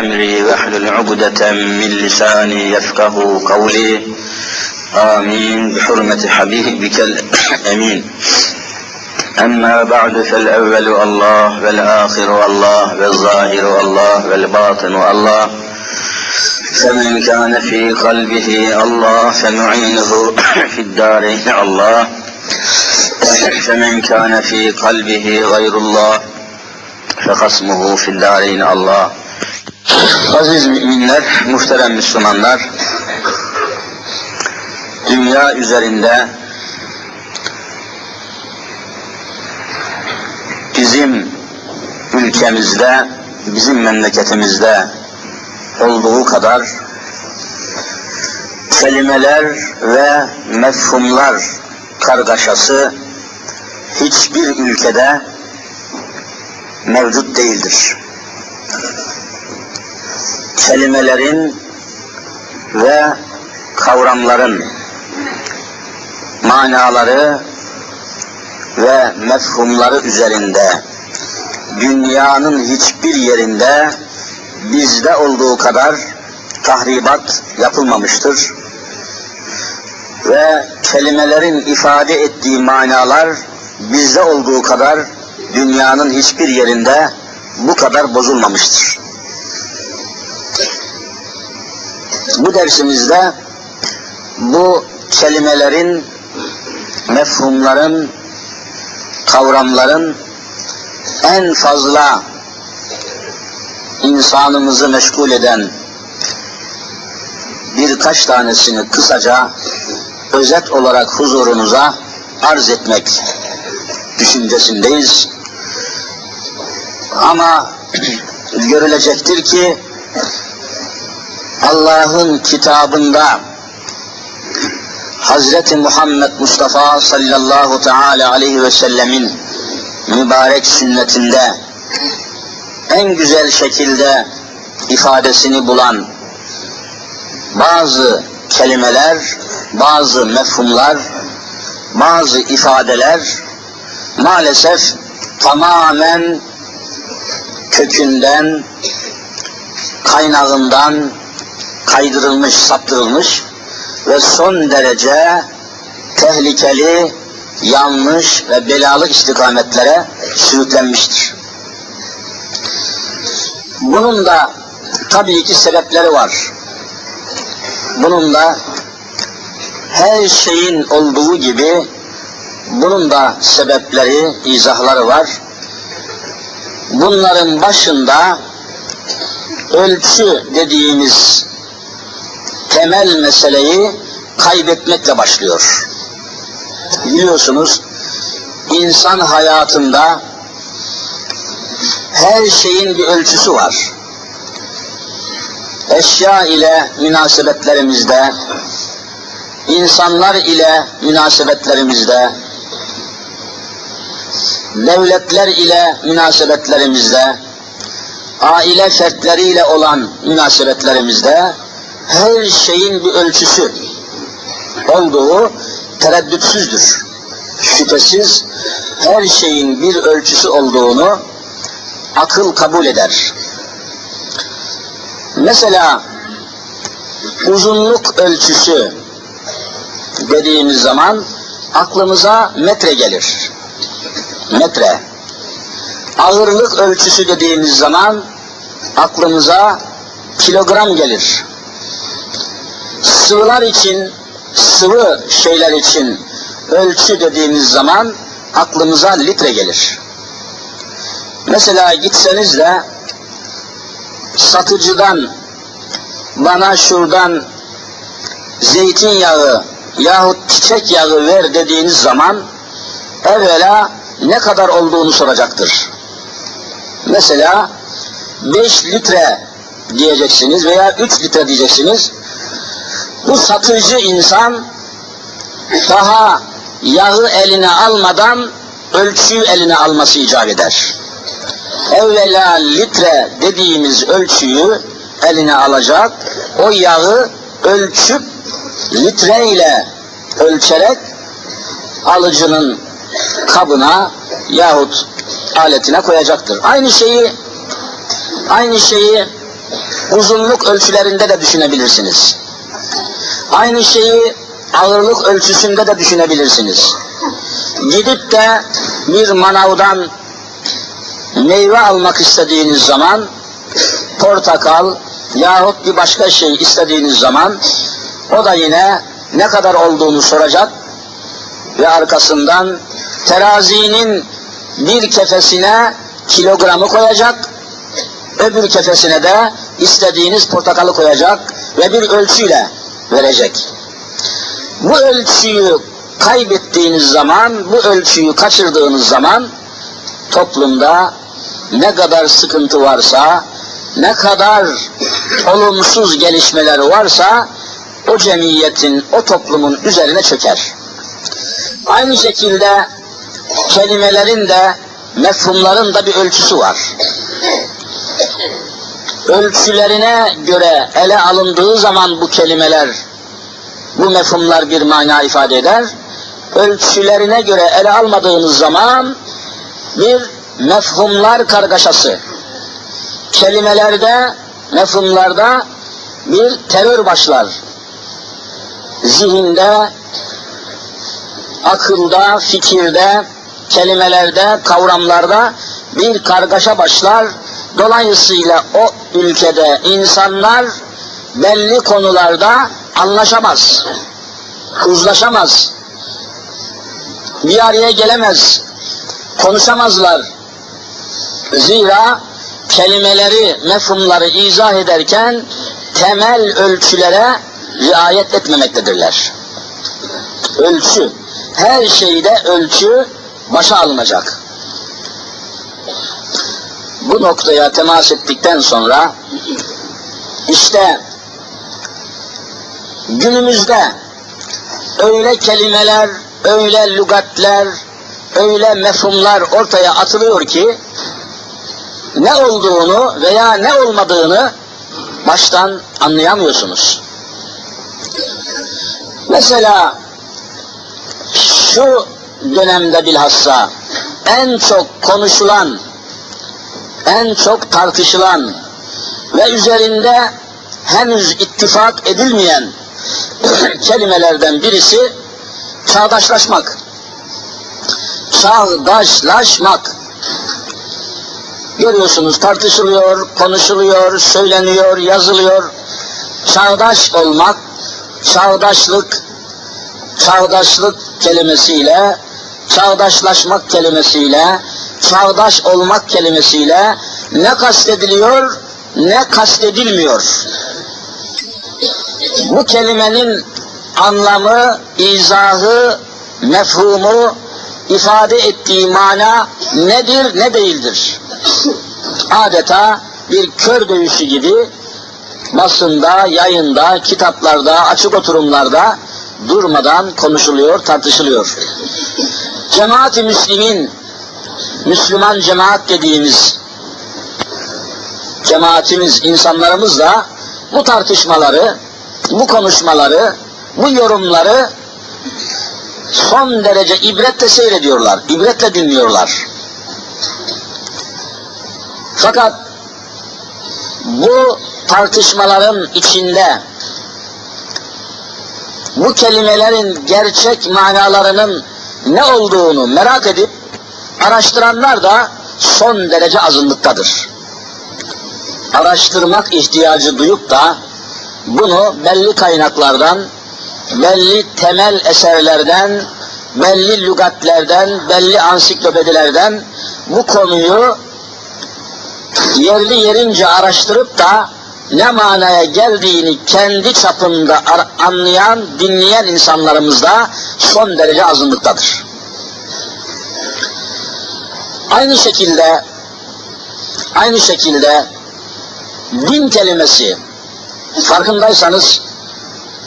أمري وأحلل عقدة من لساني يفقه قولي. آمين. بحرمة حبيبك الأمين أما بعد فالأول الله والآخر الله والظاهر الله والباطن الله. فمن كان في قلبه الله فمعينه في الدارين الله. فمن كان في قلبه غير الله فخصمه في الدارين Allah. Aziz müminler, muhterem Müslümanlar, dünya üzerinde bizim ülkemizde, bizim memleketimizde olduğu kadar kelimeler ve mefhumlar kargaşası hiçbir ülkede mevcut değildir. Kelimelerin ve kavramların manaları ve mefhumları üzerinde dünyanın hiçbir yerinde bizde olduğu kadar tahribat yapılmamıştır. Ve kelimelerin ifade ettiği manalar bizde olduğu kadar dünyanın hiçbir yerinde bu kadar bozulmamıştır. Bu dersimizde bu kelimelerin, mefhumların, kavramların en fazla insanımızı meşgul eden birkaç tanesini kısaca özet olarak huzurunuza arz etmek düşüncesindeyiz. Ama görülecektir ki Allah'ın kitabında Hazreti Muhammed Mustafa sallallahu teala aleyhi ve sellemin mübarek sünnetinde en güzel şekilde ifadesini bulan bazı kelimeler, bazı mefhumlar, bazı ifadeler maalesef tamamen kökünden, kaynağından kaydırılmış, saptırılmış ve son derece tehlikeli, yanlış ve belalı istikametlere sürüklenmiştir. Bunun da tabii ki sebepleri var. Bunun da her şeyin olduğu gibi bunun da sebepleri, izahları var. Bunların başında ölçü dediğimiz temel meseleyi kaybetmekle başlıyor. Biliyorsunuz insan hayatında her şeyin bir ölçüsü var. Eşya ile münasebetlerimizde, insanlar ile münasebetlerimizde, devletler ile münasebetlerimizde, aile fertleriyle olan münasebetlerimizde her şeyin bir ölçüsü olduğu tereddütsüzdür. Şüphesiz her şeyin bir ölçüsü olduğunu akıl kabul eder. Mesela uzunluk ölçüsü dediğimiz zaman aklımıza metre gelir. Metre. Ağırlık ölçüsü dediğimiz zaman aklımıza kilogram gelir. Sıvılar için, sıvı şeyler için ölçü dediğimiz zaman aklımıza litre gelir. Mesela gitseniz de satıcıdan bana şuradan zeytinyağı yahut çiçek yağı ver dediğiniz zaman evvela ne kadar olduğunu soracaktır. Mesela 5 litre diyeceksiniz veya 3 litre diyeceksiniz. Bu satıcı insan daha yağı eline almadan ölçüyü eline alması icap eder. Evvela litre dediğimiz ölçüyü eline alacak, o yağı ölçüp litre ile ölçerek alıcının kabına yahut aletine koyacaktır. Aynı şeyi aynı şeyi uzunluk ölçülerinde de düşünebilirsiniz. Aynı şeyi ağırlık ölçüsünde de düşünebilirsiniz. Gidip de bir manavdan meyve almak istediğiniz zaman portakal yahut bir başka şey istediğiniz zaman o da yine ne kadar olduğunu soracak ve arkasından terazinin bir kefesine kilogramı koyacak, öbür kefesine de istediğiniz portakalı koyacak ve bir ölçüyle verecek. Bu ölçüyü kaybettiğiniz zaman, bu ölçüyü kaçırdığınız zaman toplumda ne kadar sıkıntı varsa, ne kadar olumsuz gelişmeler varsa o cemiyetin, o toplumun üzerine çöker. Aynı şekilde kelimelerin de mefhumların da bir ölçüsü var. Ölçülerine göre ele alındığı zaman bu kelimeler, bu mefhumlar bir mana ifade eder. Ölçülerine göre ele almadığınız zaman bir mefhumlar kargaşası. Kelimelerde, mefhumlarda bir terör başlar. Zihinde, akılda, fikirde, kelimelerde, kavramlarda bir kargaşa başlar. Dolayısıyla o ülkede insanlar belli konularda anlaşamaz, uzlaşamaz, bir araya gelemez, konuşamazlar. Zira kelimeleri, mefhumları izah ederken temel ölçülere riayet etmemektedirler. Ölçü, her şeyde ölçü başa alınacak. Bu noktaya temas ettikten sonra işte günümüzde öyle kelimeler, öyle lügatler, öyle mefhumlar ortaya atılıyor ki ne olduğunu veya ne olmadığını baştan anlayamıyorsunuz. Mesela şu dönemde bilhassa en çok konuşulan, en çok tartışılan ve üzerinde henüz ittifak edilmeyen kelimelerden birisi çağdaşlaşmak. Çağdaşlaşmak. Görüyorsunuz tartışılıyor, konuşuluyor, söyleniyor, yazılıyor. Çağdaş olmak, çağdaşlık, çağdaşlık kelimesiyle, çağdaşlaşmak kelimesiyle, çağdaş olmak kelimesiyle ne kastediliyor, ne kastedilmiyor. Bu kelimenin anlamı, izahı, mefhumu, ifade ettiği mana nedir, ne değildir? Adeta bir kör dövüşü gibi basında, yayında, kitaplarda, açık oturumlarda durmadan konuşuluyor, tartışılıyor. Cemaat-i Müslim'in, Müslüman cemaat dediğimiz cemaatimiz, insanlarımız da bu tartışmaları, bu konuşmaları, bu yorumları son derece ibretle seyrediyorlar, ibretle dinliyorlar. Fakat bu tartışmaların içinde bu kelimelerin gerçek manalarının ne olduğunu merak edip araştıranlar da son derece azınlıktadır. Araştırmak ihtiyacı duyup da bunu belli kaynaklardan, belli temel eserlerden, belli lügatlerden, belli ansiklopedilerden bu konuyu yerli yerince araştırıp da ne manaya geldiğini kendi çapında anlayan, dinleyen insanlarımız da son derece azınlıktadır. Aynı şekilde aynı şekilde din kelimesi farkındaysanız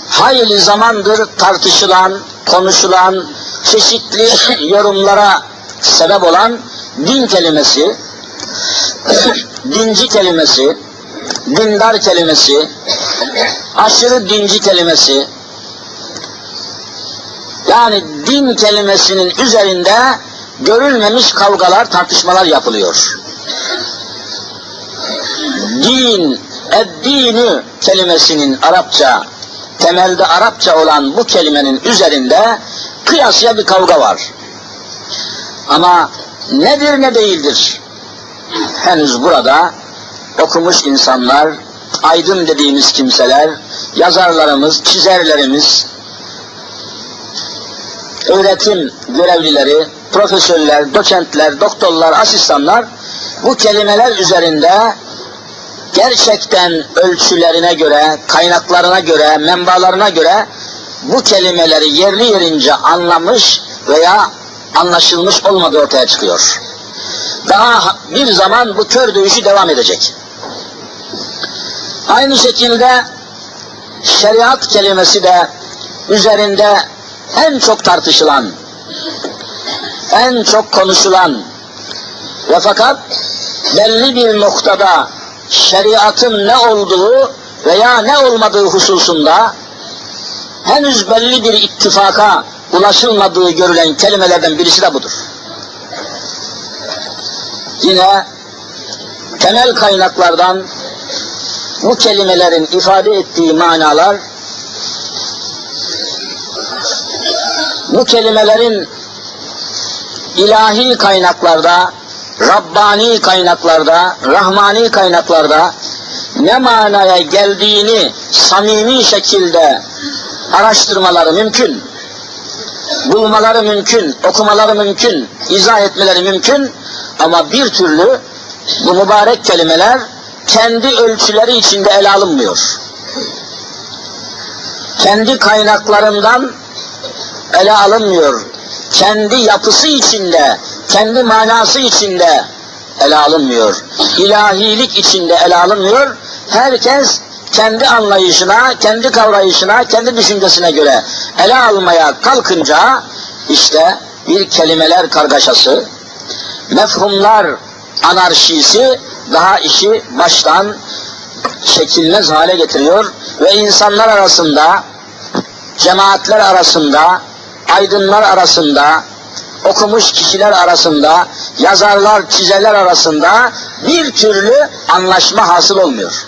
hayli zamandır tartışılan, konuşulan, çeşitli yorumlara sebep olan din kelimesi, dinci kelimesi, dindar kelimesi, aşırı dinci kelimesi, yani din kelimesinin üzerinde görülmemiş kavgalar, tartışmalar yapılıyor. Din eddini kelimesinin Arapça, temelde Arapça olan bu kelimenin üzerinde kıyasya bir kavga var. Ama nedir ne değildir? Henüz burada okumuş insanlar, aydın dediğimiz kimseler, yazarlarımız, çizerlerimiz, öğretim görevlileri, profesörler, doçentler, doktorlar, asistanlar bu kelimeler üzerinde gerçekten ölçülerine göre, kaynaklarına göre, menbalarına göre bu kelimeleri yerli yerince anlamış veya anlaşılmış olmadığı ortaya çıkıyor. Daha bir zaman bu kör dövüşü devam edecek. Aynı şekilde şeriat kelimesi de üzerinde en çok tartışılan, en çok konuşulan ve fakat belli bir noktada şeriatın ne olduğu veya ne olmadığı hususunda henüz belli bir ittifaka ulaşılmadığı görülen kelimelerden birisi de budur. Yine temel kaynaklardan bu kelimelerin ifade ettiği manalar bu kelimelerin ilahi kaynaklarda, Rabbani kaynaklarda, Rahmani kaynaklarda ne manaya geldiğini samimi şekilde araştırmaları mümkün. Bulmaları mümkün, okumaları mümkün, izah etmeleri mümkün ama bir türlü bu mübarek kelimeler kendi ölçüleri içinde ele alınmıyor. Kendi kaynaklarından ele alınmıyor. Kendi yapısı içinde, kendi manası içinde ele alınmıyor. İlahilik içinde ele alınmıyor. Herkes kendi anlayışına, kendi kavrayışına, kendi düşüncesine göre ele almaya kalkınca işte bir kelimeler kargaşası, mefhumlar anarşisi daha işi baştan şekilmez hale getiriyor ve insanlar arasında, cemaatler arasında, aydınlar arasında, okumuş kişiler arasında, yazarlar, çizerler arasında bir türlü anlaşma hasıl olmuyor.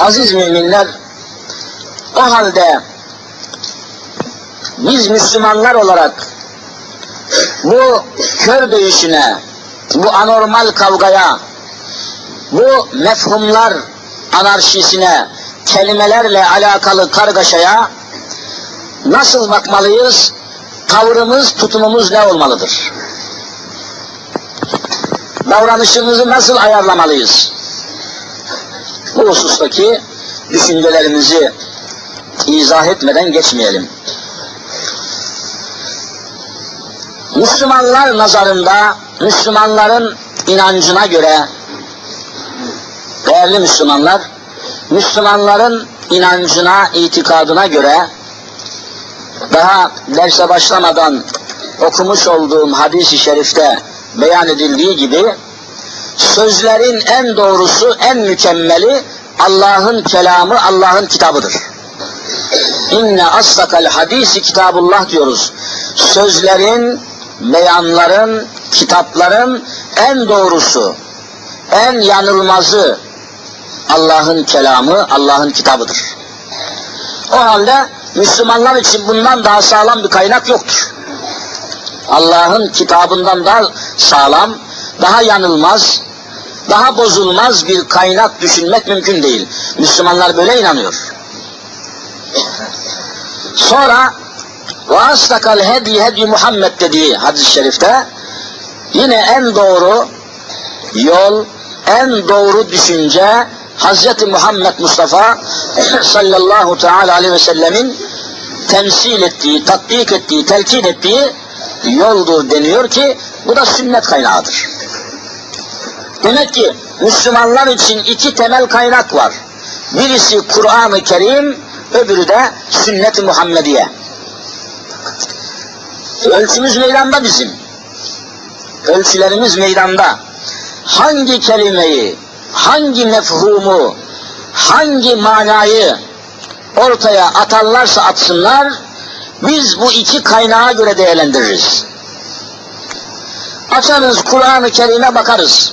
Aziz müminler, o halde biz Müslümanlar olarak bu kör dövüşüne, bu anormal kavgaya, bu mefhumlar anarşisine, kelimelerle alakalı kargaşaya nasıl bakmalıyız? Tavrımız, tutumumuz ne olmalıdır? Davranışımızı nasıl ayarlamalıyız? Bu husustaki düşüncelerimizi izah etmeden geçmeyelim. Müslümanlar nazarında, Müslümanların inancına göre, değerli Müslümanlar, Müslümanların inancına, itikadına göre, daha derse başlamadan okumuş olduğum hadis-i şerifte beyan edildiği gibi, sözlerin en doğrusu, en mükemmeli Allah'ın kelamı, Allah'ın kitabıdır. İnne asdakal hadisi kitabullah diyoruz. Sözlerin, beyanların, kitapların en doğrusu, en yanılmazı Allah'ın kelamı, Allah'ın kitabıdır. O halde Müslümanlar için bundan daha sağlam bir kaynak yoktur. Allah'ın kitabından daha sağlam, daha yanılmaz, daha bozulmaz bir kaynak düşünmek mümkün değil. Müslümanlar böyle inanıyor. Sonra vastakal hedi hedi Muhammed dediği hadis-i şerifte yine en doğru yol, en doğru düşünce Hz. Muhammed Mustafa sallallahu teala aleyhi ve sellemin temsil ettiği, tatbik ettiği, telkin ettiği yoldur deniyor ki bu da sünnet kaynağıdır. Demek ki Müslümanlar için iki temel kaynak var. Birisi Kur'an-ı Kerim, öbürü de sünnet-i Muhammediye. Ölçümüz meydanda bizim. Ölçülerimiz meydanda. Hangi kelimeyi, hangi mefhumu, hangi manayı ortaya atarlarsa atsınlar, biz bu iki kaynağa göre değerlendiririz. Açarız Kur'an-ı Kerim'e bakarız.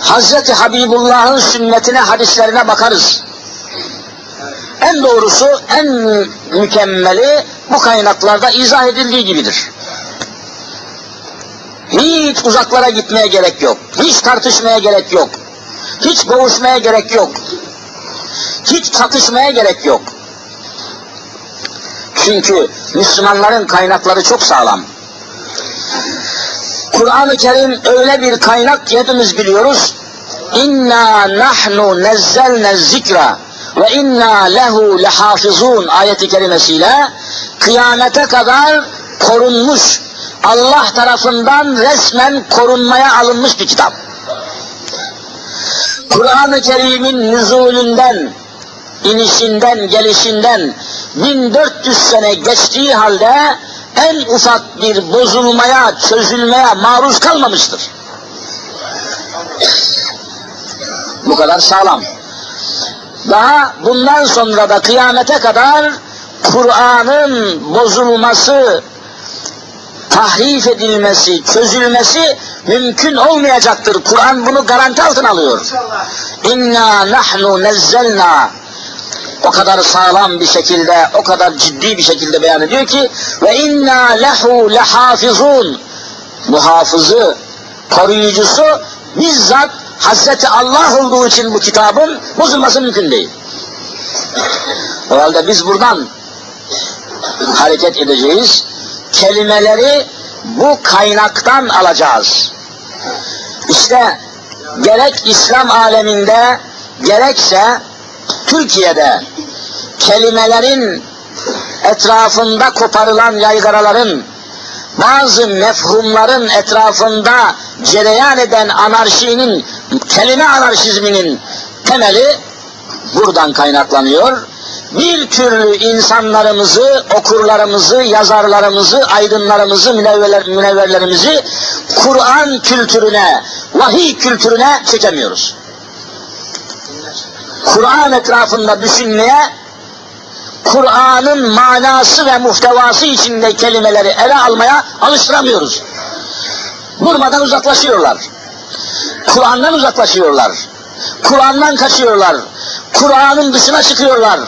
Hazreti Habibullah'ın sünnetine, hadislerine bakarız. En doğrusu, en mükemmeli bu kaynaklarda izah edildiği gibidir. Hiç uzaklara gitmeye gerek yok. Hiç tartışmaya gerek yok. Hiç boğuşmaya gerek yok. Hiç çatışmaya gerek yok. Çünkü Müslümanların kaynakları çok sağlam. Kur'an-ı Kerim öyle bir kaynak ki hepimiz biliyoruz. İnna nahnu nezzelne zikra ve inna lehu lehafizun ayeti kerimesiyle kıyamete kadar korunmuş, Allah tarafından resmen korunmaya alınmış bir kitap. Kur'an-ı Kerim'in nüzulünden, inişinden, gelişinden 1400 sene geçtiği halde en ufak bir bozulmaya, çözülmeye maruz kalmamıştır. Bu kadar sağlam. Daha bundan sonra da kıyamete kadar Kur'an'ın bozulması, tahrif edilmesi, çözülmesi mümkün olmayacaktır. Kur'an bunu garanti altına alıyor. İnna nahnu nezzelna o kadar sağlam bir şekilde, o kadar ciddi bir şekilde beyan ediyor ki ve inna lehu lehafizun muhafızı, koruyucusu bizzat Hazreti Allah olduğu için bu kitabın bozulması mümkün değil. O halde biz buradan hareket edeceğiz. Kelimeleri bu kaynaktan alacağız. İşte gerek İslam aleminde gerekse Türkiye'de kelimelerin etrafında koparılan yaygaraların bazı mefhumların etrafında cereyan eden anarşinin, kelime anarşizminin temeli buradan kaynaklanıyor. Bir türlü insanlarımızı, okurlarımızı, yazarlarımızı, aydınlarımızı, münevverler, münevverlerimizi Kur'an kültürüne, vahiy kültürüne çekemiyoruz. Kur'an etrafında düşünmeye, Kur'an'ın manası ve muhtevası içinde kelimeleri ele almaya alıştıramıyoruz. Durmadan uzaklaşıyorlar. Kur'an'dan uzaklaşıyorlar. Kur'an'dan kaçıyorlar. Kur'an'ın dışına çıkıyorlar.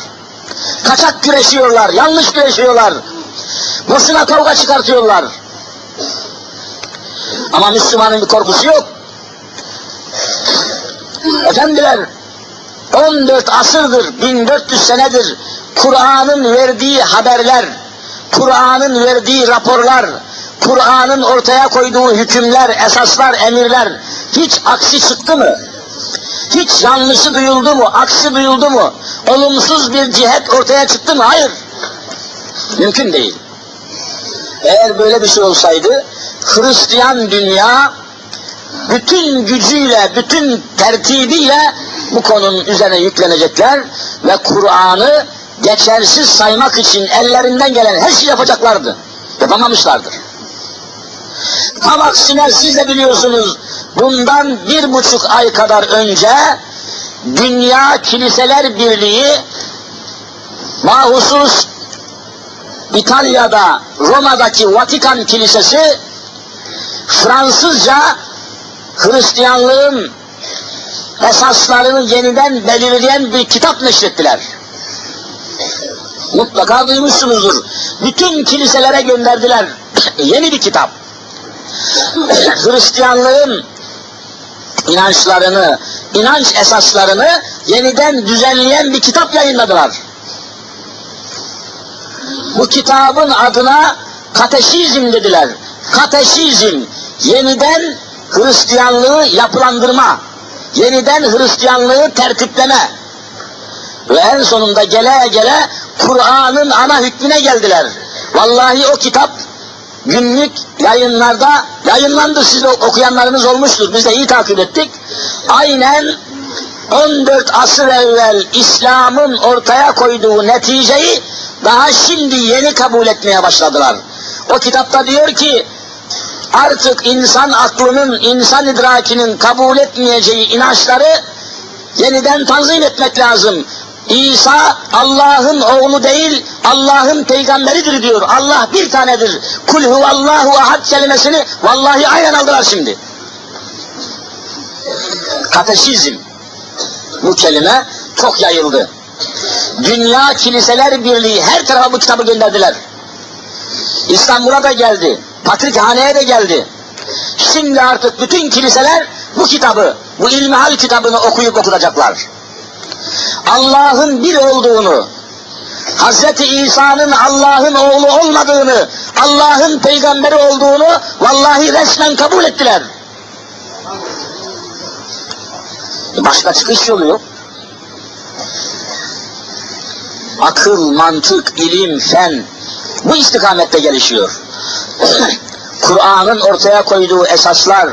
Kaçak güreşiyorlar, yanlış güreşiyorlar. Boşuna kavga çıkartıyorlar. Ama Müslümanın bir korkusu yok. Efendiler, 14 asırdır, 1400 senedir Kur'an'ın verdiği haberler, Kur'an'ın verdiği raporlar, Kur'an'ın ortaya koyduğu hükümler, esaslar, emirler hiç aksi çıktı mı? Hiç yanlışı duyuldu mu? Aksi duyuldu mu? Olumsuz bir cihet ortaya çıktı mı? Hayır. Mümkün değil. Eğer böyle bir şey olsaydı Hristiyan dünya bütün gücüyle, bütün tertibiyle bu konunun üzerine yüklenecekler ve Kur'an'ı geçersiz saymak için ellerinden gelen her şeyi yapacaklardı. Yapamamışlardır. Tam aksine siz de biliyorsunuz bundan bir buçuk ay kadar önce Dünya Kiliseler Birliği mahusus İtalya'da Roma'daki Vatikan Kilisesi Fransızca Hristiyanlığın esaslarını yeniden belirleyen bir kitap neşrettiler. Mutlaka duymuşsunuzdur. Bütün kiliselere gönderdiler. Yeni bir kitap. Hristiyanlığın inançlarını, inanç esaslarını yeniden düzenleyen bir kitap yayınladılar. Bu kitabın adına kateşizm dediler. Kateşizm, yeniden Hristiyanlığı yapılandırma, yeniden Hristiyanlığı tertipleme ve en sonunda gele gele Kur'an'ın ana hükmüne geldiler. Vallahi o kitap günlük yayınlarda yayınlandı. Siz okuyanlarınız olmuştur. Biz de iyi takip ettik. Aynen 14 asır evvel İslam'ın ortaya koyduğu neticeyi daha şimdi yeni kabul etmeye başladılar. O kitapta diyor ki artık insan aklının, insan idrakinin kabul etmeyeceği inançları yeniden tanzim etmek lazım. İsa Allah'ın oğlu değil, Allah'ın peygamberidir diyor. Allah bir tanedir. Kul huvallahu ahad kelimesini vallahi aynen aldılar şimdi. Kateşizm. Bu kelime çok yayıldı. Dünya Kiliseler Birliği her tarafa bu kitabı gönderdiler. İstanbul'a da geldi. Patrikhaneye de geldi. Şimdi artık bütün kiliseler bu kitabı, bu ilmihal kitabını okuyup okutacaklar. Allah'ın bir olduğunu, Hz. İsa'nın Allah'ın oğlu olmadığını, Allah'ın peygamberi olduğunu vallahi resmen kabul ettiler. Başka çıkış yolu yok. Akıl, mantık, ilim, fen bu istikamette gelişiyor. Kur'an'ın ortaya koyduğu esaslar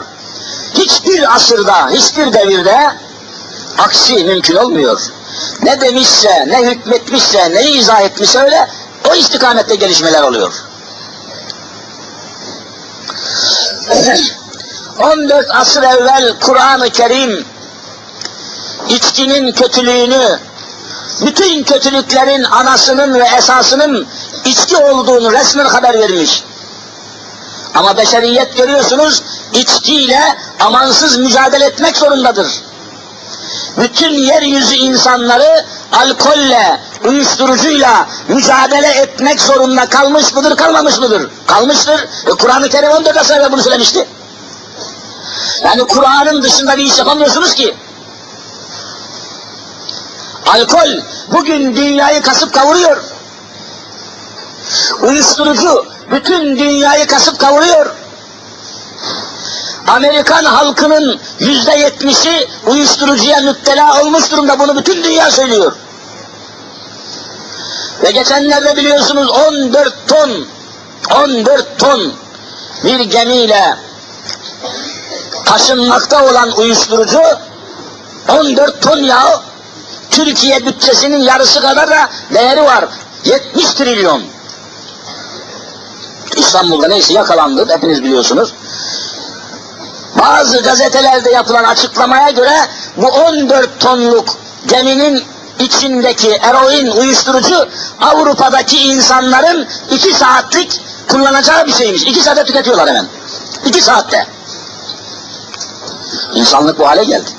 hiçbir asırda, hiçbir devirde aksi mümkün olmuyor. Ne demişse, ne hükmetmişse, ne izah etmişse öyle o istikamette gelişmeler oluyor. 14 asır evvel Kur'an-ı Kerim içkinin kötülüğünü, bütün kötülüklerin anasının ve esasının içki olduğunu resmen haber vermiş. Ama beşeriyet görüyorsunuz içkiyle amansız mücadele etmek zorundadır. Bütün yeryüzü insanları alkolle, uyuşturucuyla mücadele etmek zorunda kalmış mıdır, kalmamış mıdır? Kalmıştır. E, Kur'an-ı Kerim 14 asır evvel bunu söylemişti. Yani Kur'an'ın dışında bir iş yapamıyorsunuz ki. Alkol bugün dünyayı kasıp kavuruyor. Uyuşturucu bütün dünyayı kasıp kavuruyor. Amerikan halkının yüzde yetmişi uyuşturucuya müptela olmuş durumda. Bunu bütün dünya söylüyor. Ve geçenlerde biliyorsunuz 14 ton 14 ton bir gemiyle taşınmakta olan uyuşturucu 14 ton ya Türkiye bütçesinin yarısı kadar da değeri var. 70 trilyon. İstanbul'da neyse yakalandı, hepiniz biliyorsunuz. Bazı gazetelerde yapılan açıklamaya göre bu 14 tonluk geminin içindeki eroin uyuşturucu Avrupa'daki insanların iki saatlik kullanacağı bir şeymiş. İki saatte tüketiyorlar hemen. İki saatte. İnsanlık bu hale geldi.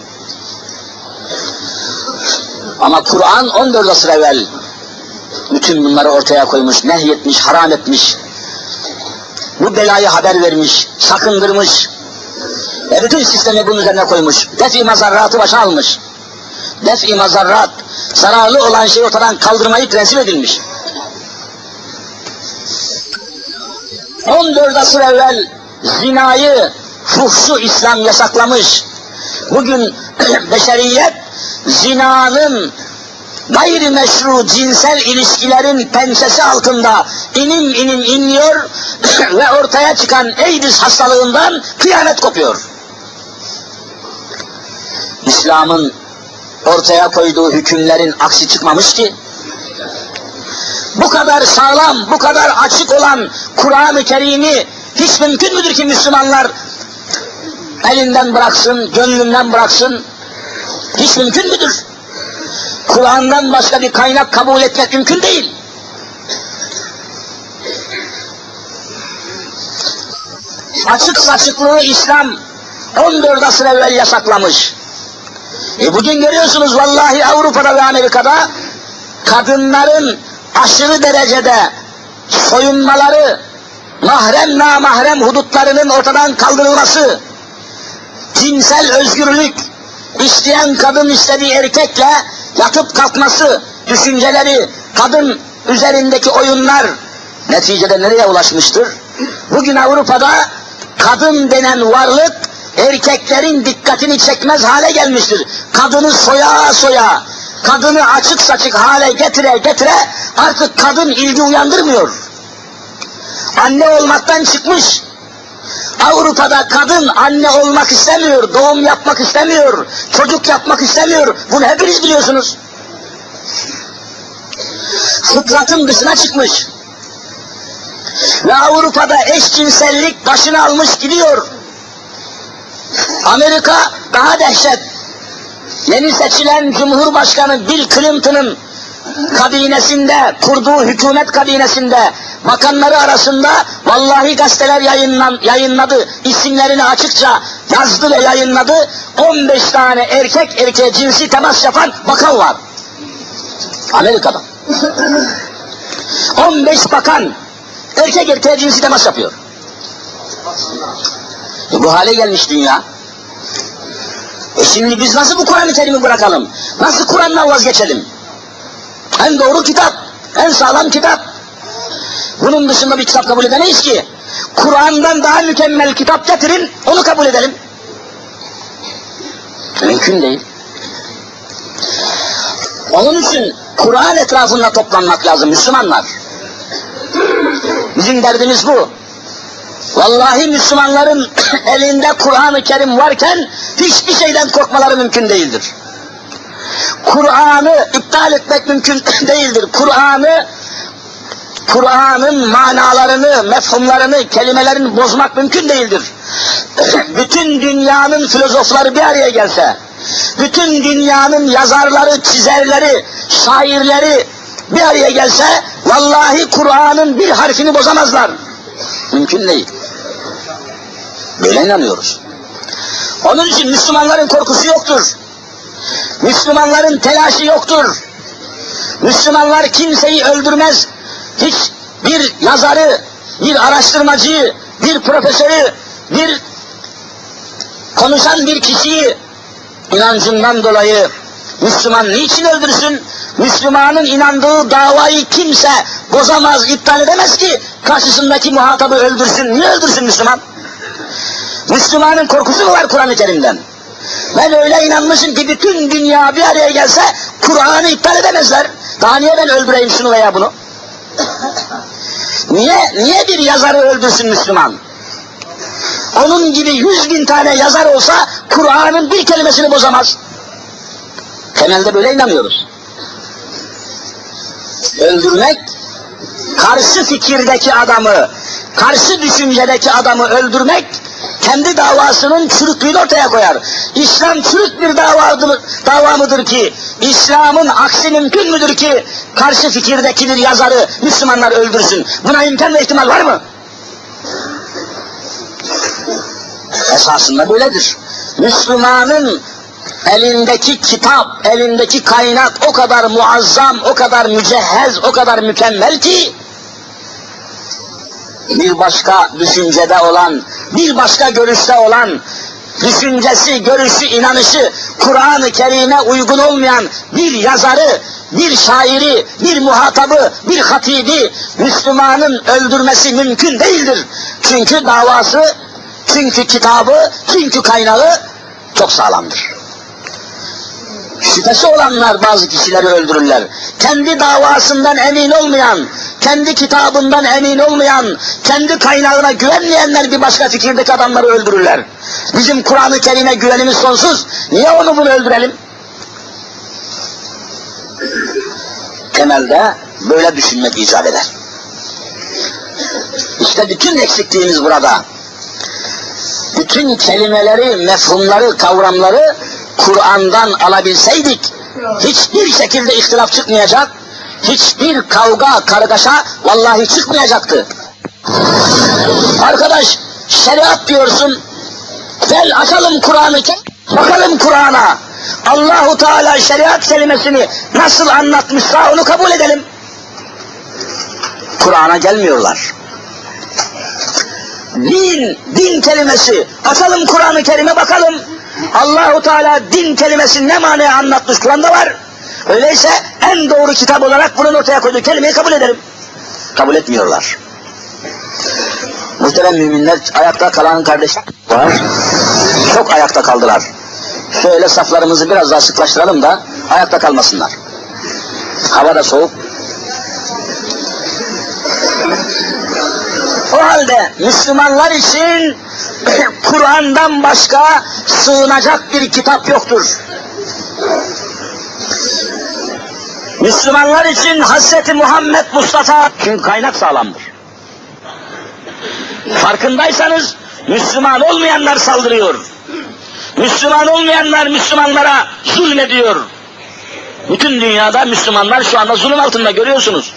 Ama Kur'an 14 asır evvel bütün bunları ortaya koymuş, nehyetmiş, haram etmiş. Bu belayı haber vermiş, sakındırmış. Ve bütün sistemi bunun üzerine koymuş. Def-i mazarratı başa almış. Def-i mazarrat, zararlı olan şeyi ortadan kaldırmayı prensip edilmiş. 14 asır evvel zinayı, fuhşu İslam yasaklamış. Bugün beşeriyet zinanın gayrimeşru cinsel ilişkilerin pençesi altında inim inim inliyor ve ortaya çıkan AIDS hastalığından kıyamet kopuyor. İslam'ın ortaya koyduğu hükümlerin aksi çıkmamış ki, bu kadar sağlam, bu kadar açık olan Kur'an-ı Kerim'i hiç mümkün müdür ki Müslümanlar elinden bıraksın, gönlünden bıraksın? Hiç mümkün müdür? Kur'an'dan başka bir kaynak kabul etmek mümkün değil. Açık saçıklığı İslam 14 asır evvel yasaklamış. E bugün görüyorsunuz vallahi Avrupa'da ve Amerika'da kadınların aşırı derecede soyunmaları, mahrem namahrem hudutlarının ortadan kaldırılması, cinsel özgürlük, isteyen kadın istediği erkekle yatıp kalkması, düşünceleri, kadın üzerindeki oyunlar neticede nereye ulaşmıştır? Bugün Avrupa'da kadın denen varlık erkeklerin dikkatini çekmez hale gelmiştir. Kadını soya soya, kadını açık saçık hale getire getire artık kadın ilgi uyandırmıyor. Anne olmaktan çıkmış. Avrupa'da kadın anne olmak istemiyor, doğum yapmak istemiyor, çocuk yapmak istemiyor. Bunu hepiniz biliyorsunuz. Fıtratın dışına çıkmış. Ve Avrupa'da eşcinsellik başını almış gidiyor. Amerika daha dehşet. Yeni seçilen Cumhurbaşkanı Bill Clinton'ın kabinesinde, kurduğu hükümet kabinesinde bakanları arasında vallahi gazeteler yayınlan, yayınladı. isimlerini açıkça yazdı ve yayınladı 15 tane erkek erkeğe cinsi temas yapan bakan var. Amerika'da. 15 bakan erkek erkeğe cinsi temas yapıyor. Bu hale gelmiş dünya. E şimdi biz nasıl bu Kur'an-ı Kerim'i bırakalım? Nasıl Kur'an'dan vazgeçelim? En doğru kitap, en sağlam kitap. Bunun dışında bir kitap kabul edemeyiz ki. Kur'an'dan daha mükemmel kitap getirin, onu kabul edelim. Mümkün değil. Onun için Kur'an etrafında toplanmak lazım Müslümanlar. Bizim derdimiz bu. Vallahi Müslümanların elinde Kur'an-ı Kerim varken hiçbir şeyden korkmaları mümkün değildir. Kur'an'ı iptal etmek mümkün değildir. Kur'an'ı Kur'an'ın manalarını, mefhumlarını, kelimelerini bozmak mümkün değildir. bütün dünyanın filozofları bir araya gelse, bütün dünyanın yazarları, çizerleri, şairleri bir araya gelse, vallahi Kur'an'ın bir harfini bozamazlar. Mümkün değil. Böyle inanıyoruz. Onun için Müslümanların korkusu yoktur. Müslümanların telaşı yoktur. Müslümanlar kimseyi öldürmez. Hiç bir yazarı, bir araştırmacıyı, bir profesörü, bir konuşan bir kişiyi inancından dolayı Müslüman niçin öldürsün? Müslümanın inandığı davayı kimse bozamaz, iptal edemez ki karşısındaki muhatabı öldürsün. Niye öldürsün Müslüman? Müslümanın korkusu mu var Kur'an-ı Kerim'den? Ben öyle inanmışım ki bütün dünya bir araya gelse Kur'an'ı iptal edemezler. Daha niye ben öldüreyim şunu veya bunu? Niye, niye bir yazarı öldürsün Müslüman? Onun gibi yüz bin tane yazar olsa Kur'an'ın bir kelimesini bozamaz. Temelde böyle inanıyoruz. Öldürmek, karşı fikirdeki adamı, karşı düşüncedeki adamı öldürmek, kendi davasının çürüklüğünü ortaya koyar. İslam çürük bir davadır, dava mıdır ki, İslam'ın aksi mümkün müdür ki, karşı fikirdeki bir yazarı Müslümanlar öldürsün? Buna imkan ve ihtimal var mı? Esasında böyledir. Müslümanın elindeki kitap, elindeki kaynak o kadar muazzam, o kadar mücehhez, o kadar mükemmel ki, bir başka düşüncede olan, bir başka görüşte olan, düşüncesi, görüşü, inanışı Kur'an-ı Kerim'e uygun olmayan bir yazarı, bir şairi, bir muhatabı, bir hatibi Müslümanın öldürmesi mümkün değildir. Çünkü davası, çünkü kitabı, çünkü kaynağı çok sağlamdır. Şüphesi olanlar bazı kişileri öldürürler. Kendi davasından emin olmayan, kendi kitabından emin olmayan, kendi kaynağına güvenmeyenler bir başka fikirdeki adamları öldürürler. Bizim Kur'an-ı Kerim'e güvenimiz sonsuz. Niye onu bunu öldürelim? Temelde böyle düşünmek icap eder. İşte bütün eksikliğimiz burada. Bütün kelimeleri, mefhumları, kavramları Kur'an'dan alabilseydik hiçbir şekilde ihtilaf çıkmayacak, hiçbir kavga, kargaşa vallahi çıkmayacaktı. Arkadaş şeriat diyorsun, gel açalım Kur'an'ı, bakalım Kur'an'a. Allahu Teala şeriat kelimesini nasıl anlatmışsa onu kabul edelim. Kur'an'a gelmiyorlar. Din, din kelimesi. Açalım Kur'an-ı Kerim'e bakalım. Allahu Teala din kelimesini ne manaya anlatmış Kur'an'da var. Öyleyse en doğru kitap olarak bunun ortaya koyduğu kelimeyi kabul edelim. Kabul etmiyorlar. Muhterem müminler ayakta kalan kardeşler. Çok ayakta kaldılar. Şöyle saflarımızı biraz daha sıklaştıralım da ayakta kalmasınlar. Hava da soğuk. Halde Müslümanlar için Kur'an'dan başka sığınacak bir kitap yoktur. Müslümanlar için Hazreti Muhammed Mustafa çünkü kaynak sağlamdır. Farkındaysanız Müslüman olmayanlar saldırıyor. Müslüman olmayanlar Müslümanlara zulmediyor. Bütün dünyada Müslümanlar şu anda zulüm altında görüyorsunuz.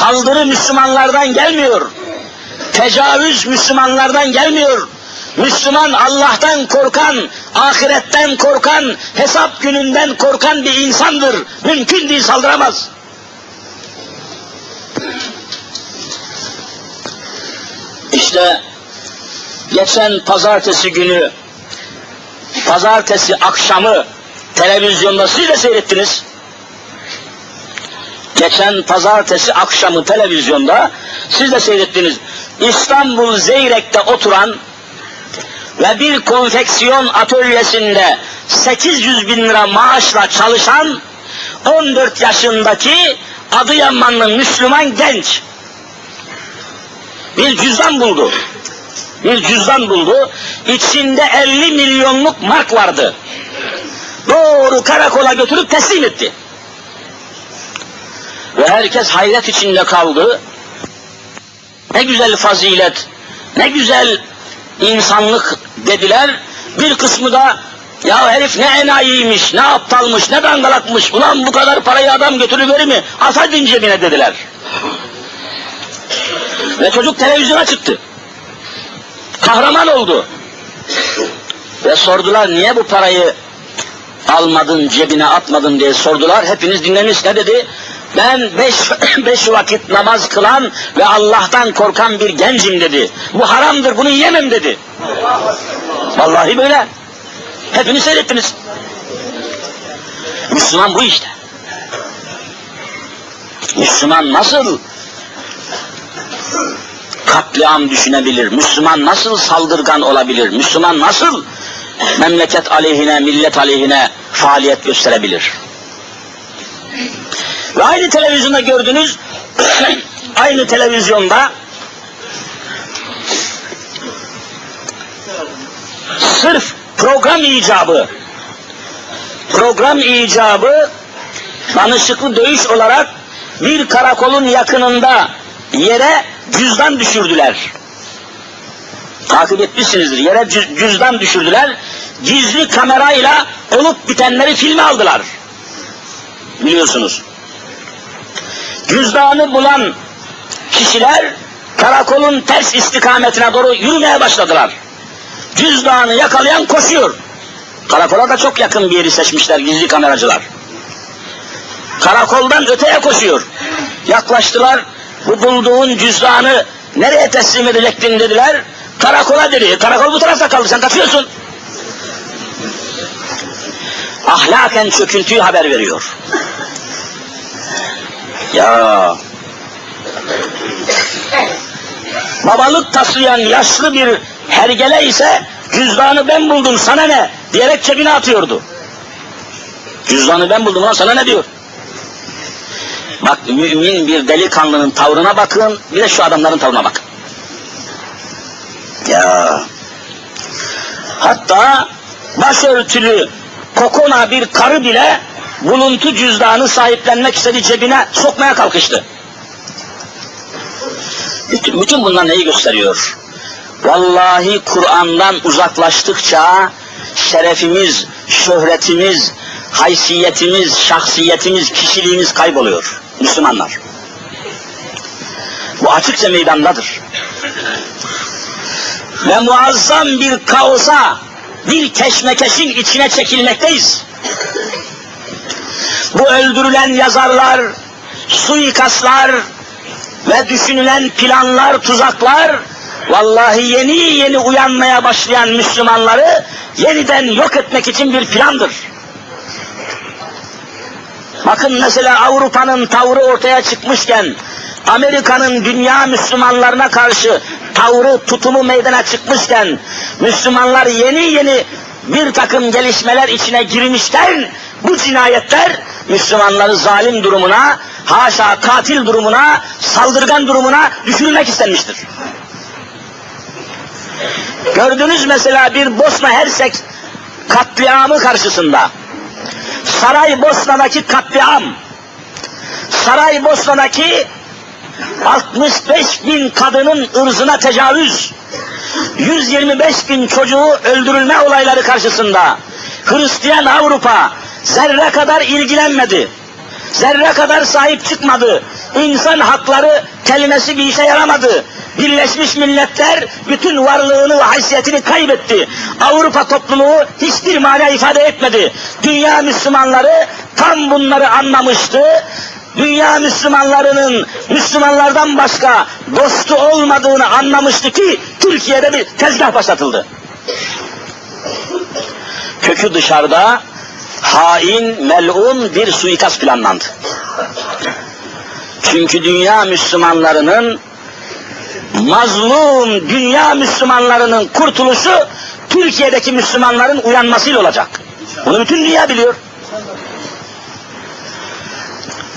Saldırı Müslümanlardan gelmiyor. Tecavüz Müslümanlardan gelmiyor. Müslüman Allah'tan korkan, ahiretten korkan, hesap gününden korkan bir insandır. Mümkün değil saldıramaz. İşte geçen pazartesi günü, pazartesi akşamı televizyonda siz de seyrettiniz. Geçen pazartesi akşamı televizyonda siz de seyrettiniz. İstanbul Zeyrek'te oturan ve bir konfeksiyon atölyesinde 800 bin lira maaşla çalışan 14 yaşındaki Adıyamanlı Müslüman genç bir cüzdan buldu. Bir cüzdan buldu. İçinde 50 milyonluk mark vardı. Doğru karakola götürüp teslim etti. Ve herkes hayret içinde kaldı. Ne güzel fazilet, ne güzel insanlık dediler. Bir kısmı da ya herif ne enayiymiş, ne aptalmış, ne dangalakmış, ulan bu kadar parayı adam götürüverir mi? Atadın cebine dediler. Ve çocuk televizyona çıktı. Kahraman oldu. Ve sordular niye bu parayı almadın, cebine atmadın diye sordular. Hepiniz dinlemiş ne dedi? Ben beş, beş vakit namaz kılan ve Allah'tan korkan bir gencim dedi. Bu haramdır, bunu yiyemem dedi. Vallahi böyle. Hepiniz seyrettiniz. Müslüman bu işte. Müslüman nasıl katliam düşünebilir? Müslüman nasıl saldırgan olabilir? Müslüman nasıl memleket aleyhine, millet aleyhine faaliyet gösterebilir? Ve aynı televizyonda gördünüz, aynı televizyonda sırf program icabı, program icabı danışıklı dövüş olarak bir karakolun yakınında yere cüzdan düşürdüler. Takip etmişsinizdir. Yere cüzdan düşürdüler. Gizli kamerayla olup bitenleri filme aldılar. Biliyorsunuz. Cüzdanı bulan kişiler karakolun ters istikametine doğru yürümeye başladılar. Cüzdanı yakalayan koşuyor. Karakola da çok yakın bir yeri seçmişler gizli kameracılar. Karakoldan öteye koşuyor. Yaklaştılar, bu bulduğun cüzdanı nereye teslim edecektin dediler. Karakola dedi. Karakol bu tarafta kaldı, sen kaçıyorsun. Ahlaken çöküntüyü haber veriyor. Ya babalık taslayan yaşlı bir hergele ise cüzdanı ben buldum sana ne diyerek cebine atıyordu. Cüzdanı ben buldum lan sana ne diyor. Bak mümin bir delikanlının tavrına bakın bir de şu adamların tavrına bakın. Ya hatta başörtülü kokona bir karı bile buluntu cüzdanı sahiplenmek istedi cebine sokmaya kalkıştı. Bütün, bütün bunlar neyi gösteriyor? Vallahi Kur'an'dan uzaklaştıkça şerefimiz, şöhretimiz, haysiyetimiz, şahsiyetimiz, kişiliğimiz kayboluyor Müslümanlar. Bu açıkça meydandadır. Ve muazzam bir kaosa, bir keşmekeşin içine çekilmekteyiz. Bu öldürülen yazarlar, suikastlar ve düşünülen planlar, tuzaklar vallahi yeni yeni uyanmaya başlayan Müslümanları yeniden yok etmek için bir plandır. Bakın mesela Avrupa'nın tavrı ortaya çıkmışken, Amerika'nın dünya Müslümanlarına karşı tavrı, tutumu meydana çıkmışken, Müslümanlar yeni yeni bir takım gelişmeler içine girmişken, bu cinayetler Müslümanları zalim durumuna, haşa katil durumuna, saldırgan durumuna düşürmek istenmiştir. Gördünüz mesela bir Bosna Hersek katliamı karşısında. Saray Bosna'daki katliam. Saray Bosna'daki 65 bin kadının ırzına tecavüz. 125 bin çocuğu öldürülme olayları karşısında Hristiyan Avrupa zerre kadar ilgilenmedi. zerre kadar sahip çıkmadı. İnsan hakları kelimesi bir işe yaramadı. Birleşmiş Milletler bütün varlığını ve haysiyetini kaybetti. Avrupa topluluğu hiçbir mana ifade etmedi. Dünya Müslümanları tam bunları anlamıştı. Dünya Müslümanlarının Müslümanlardan başka dostu olmadığını anlamıştı ki Türkiye'de bir tezgah başlatıldı. Kökü dışarıda hain, melun bir suikast planlandı. Çünkü dünya Müslümanlarının mazlum dünya Müslümanlarının kurtuluşu Türkiye'deki Müslümanların uyanmasıyla olacak. Bunu bütün dünya biliyor.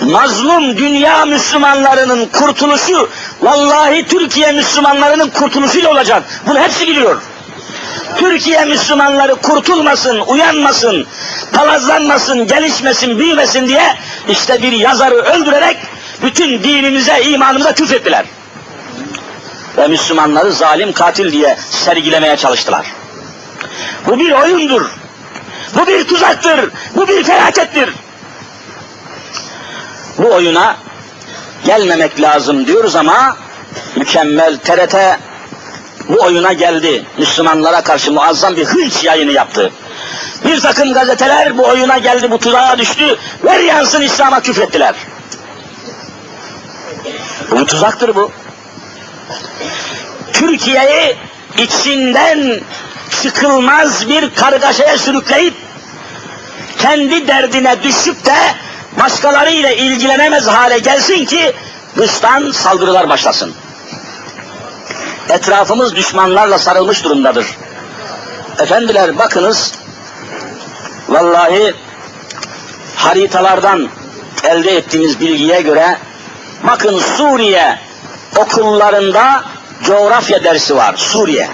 Mazlum dünya Müslümanlarının kurtuluşu vallahi Türkiye Müslümanlarının kurtuluşuyla olacak. Bunu hepsi biliyor. Türkiye Müslümanları kurtulmasın, uyanmasın, palazlanmasın, gelişmesin, büyümesin diye işte bir yazarı öldürerek bütün dinimize, imanımıza küfrettiler. Ve Müslümanları zalim katil diye sergilemeye çalıştılar. Bu bir oyundur. Bu bir tuzaktır. Bu bir felakettir. Bu oyuna gelmemek lazım diyoruz ama mükemmel TRT bu oyuna geldi. Müslümanlara karşı muazzam bir hınç yayını yaptı. Bir takım gazeteler bu oyuna geldi, bu tuzağa düştü. Ver yansın İslam'a küfrettiler. Bu tuzaktır bu. Türkiye'yi içinden çıkılmaz bir kargaşaya sürükleyip kendi derdine düşüp de başkalarıyla ilgilenemez hale gelsin ki dıştan saldırılar başlasın. Etrafımız düşmanlarla sarılmış durumdadır. Efendiler bakınız, vallahi haritalardan elde ettiğimiz bilgiye göre, bakın Suriye okullarında coğrafya dersi var, Suriye.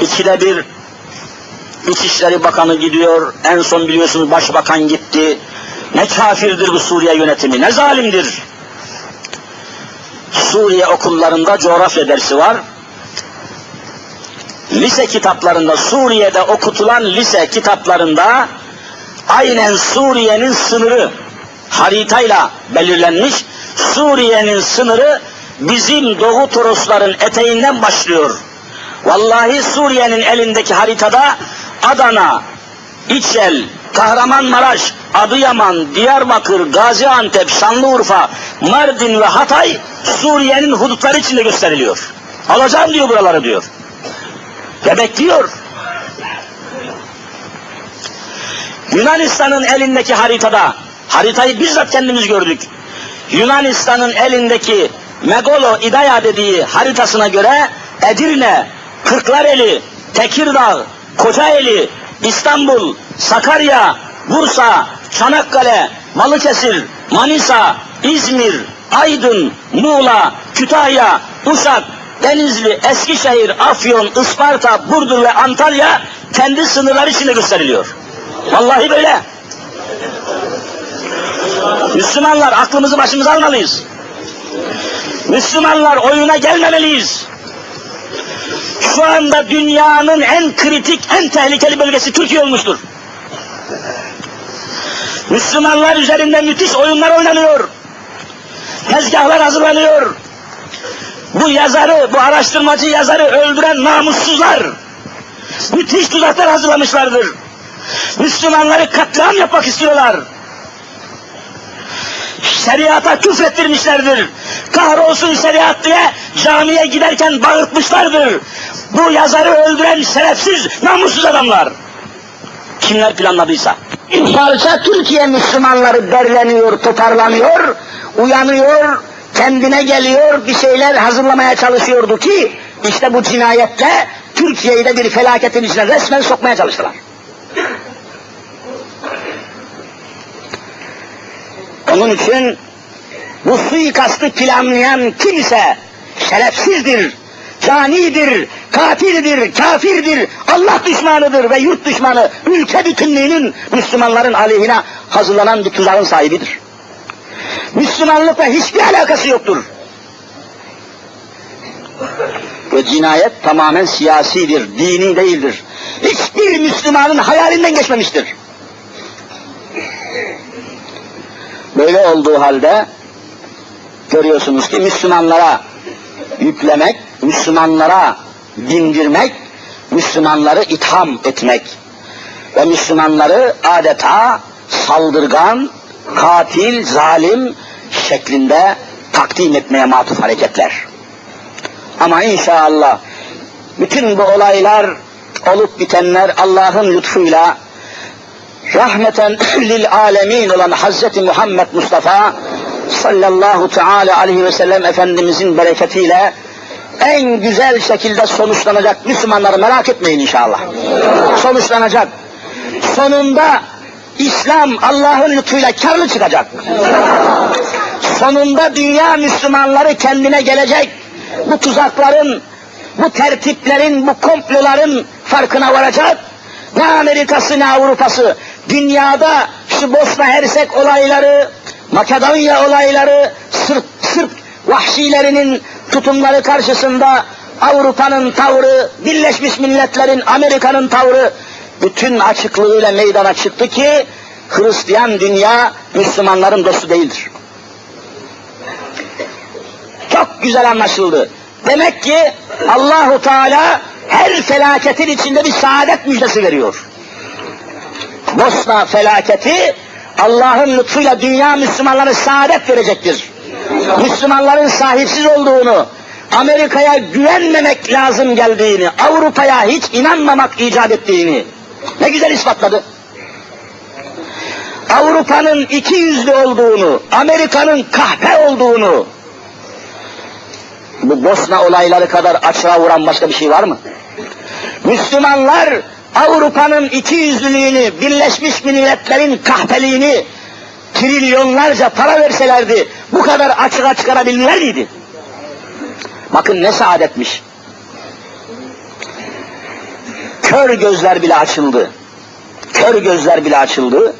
İkide bir İçişleri Bakanı gidiyor, en son biliyorsunuz Başbakan gitti. Ne kafirdir bu Suriye yönetimi, ne zalimdir. Suriye okullarında coğrafya dersi var. Lise kitaplarında, Suriye'de okutulan lise kitaplarında aynen Suriye'nin sınırı haritayla belirlenmiş. Suriye'nin sınırı bizim Doğu Torosların eteğinden başlıyor. Vallahi Suriye'nin elindeki haritada Adana, İçel, Kahramanmaraş, Adıyaman, Diyarbakır, Gaziantep, Şanlıurfa, Mardin ve Hatay Suriye'nin hudutları içinde gösteriliyor. Alacağım diyor buraları diyor. Ve bekliyor. Yunanistan'ın elindeki haritada, haritayı bizzat kendimiz gördük. Yunanistan'ın elindeki Megolo İdaya dediği haritasına göre Edirne, Kırklareli, Tekirdağ, Kocaeli, İstanbul, Sakarya, Bursa, Çanakkale, Balıkesir, Manisa, İzmir, Aydın, Muğla, Kütahya, Uşak, Denizli, Eskişehir, Afyon, Isparta, Burdur ve Antalya kendi sınırları içinde gösteriliyor. Vallahi böyle. Müslümanlar aklımızı başımıza almalıyız. Müslümanlar oyuna gelmemeliyiz. Şu anda dünyanın en kritik, en tehlikeli bölgesi Türkiye olmuştur. Müslümanlar üzerinde müthiş oyunlar oynanıyor. Tezgahlar hazırlanıyor. Bu yazarı, bu araştırmacı yazarı öldüren namussuzlar müthiş tuzaklar hazırlamışlardır. Müslümanları katliam yapmak istiyorlar. Şeriata küfrettirmişlerdir. Kahrolsun şeriat diye camiye giderken bağırtmışlardır. Bu yazarı öldüren şerefsiz, namussuz adamlar. Kimler planladıysa. Bir parça Türkiye Müslümanları derleniyor, toparlanıyor, uyanıyor, kendine geliyor, bir şeyler hazırlamaya çalışıyordu ki, işte bu cinayette Türkiye'yi de bir felaketin içine resmen sokmaya çalıştılar. Onun için bu suikastı planlayan kimse şerefsizdir, canidir, katildir, kafirdir, Allah düşmanıdır ve yurt düşmanı, ülke bütünlüğünün Müslümanların aleyhine hazırlanan bir tuzağın sahibidir. Müslümanlıkla hiçbir alakası yoktur. Ve cinayet tamamen siyasidir, dini değildir. Hiçbir Müslümanın hayalinden geçmemiştir. Böyle olduğu halde görüyorsunuz ki Müslümanlara yüklemek, Müslümanlara bindirmek, Müslümanları itham etmek ve Müslümanları adeta saldırgan, katil, zalim şeklinde takdim etmeye matuf hareketler. Ama inşallah bütün bu olaylar olup bitenler Allah'ın lütfuyla rahmeten lil alemin olan Hazreti Muhammed Mustafa sallallahu teala aleyhi ve sellem Efendimizin bereketiyle en güzel şekilde sonuçlanacak Müslümanları merak etmeyin inşallah. Sonuçlanacak. Sonunda İslam Allah'ın lütfuyla karlı çıkacak. Sonunda dünya Müslümanları kendine gelecek. Bu tuzakların, bu tertiplerin, bu komploların farkına varacak. Ne Amerika'sı ne Avrupa'sı. Dünyada şu Bosna Hersek olayları, Makedonya olayları, Sırp, Sırp vahşilerinin tutumları karşısında Avrupa'nın tavrı, Birleşmiş Milletler'in, Amerika'nın tavrı bütün açıklığıyla meydana çıktı ki Hristiyan dünya Müslümanların dostu değildir. Çok güzel anlaşıldı. Demek ki Allahu Teala her felaketin içinde bir saadet müjdesi veriyor. Bosna felaketi Allah'ın lütfuyla dünya Müslümanlara saadet verecektir. Müslümanların sahipsiz olduğunu, Amerika'ya güvenmemek lazım geldiğini, Avrupa'ya hiç inanmamak icap ettiğini ne güzel ispatladı. Avrupa'nın iki yüzlü olduğunu, Amerika'nın kahpe olduğunu, bu Bosna olayları kadar açığa vuran başka bir şey var mı? Müslümanlar Avrupa'nın iki yüzlülüğünü, Birleşmiş Milletler'in kahpeliğini trilyonlarca para verselerdi bu kadar açığa çıkarabilirler miydi? Bakın ne saadetmiş. Kör gözler bile açıldı. Kör gözler bile açıldı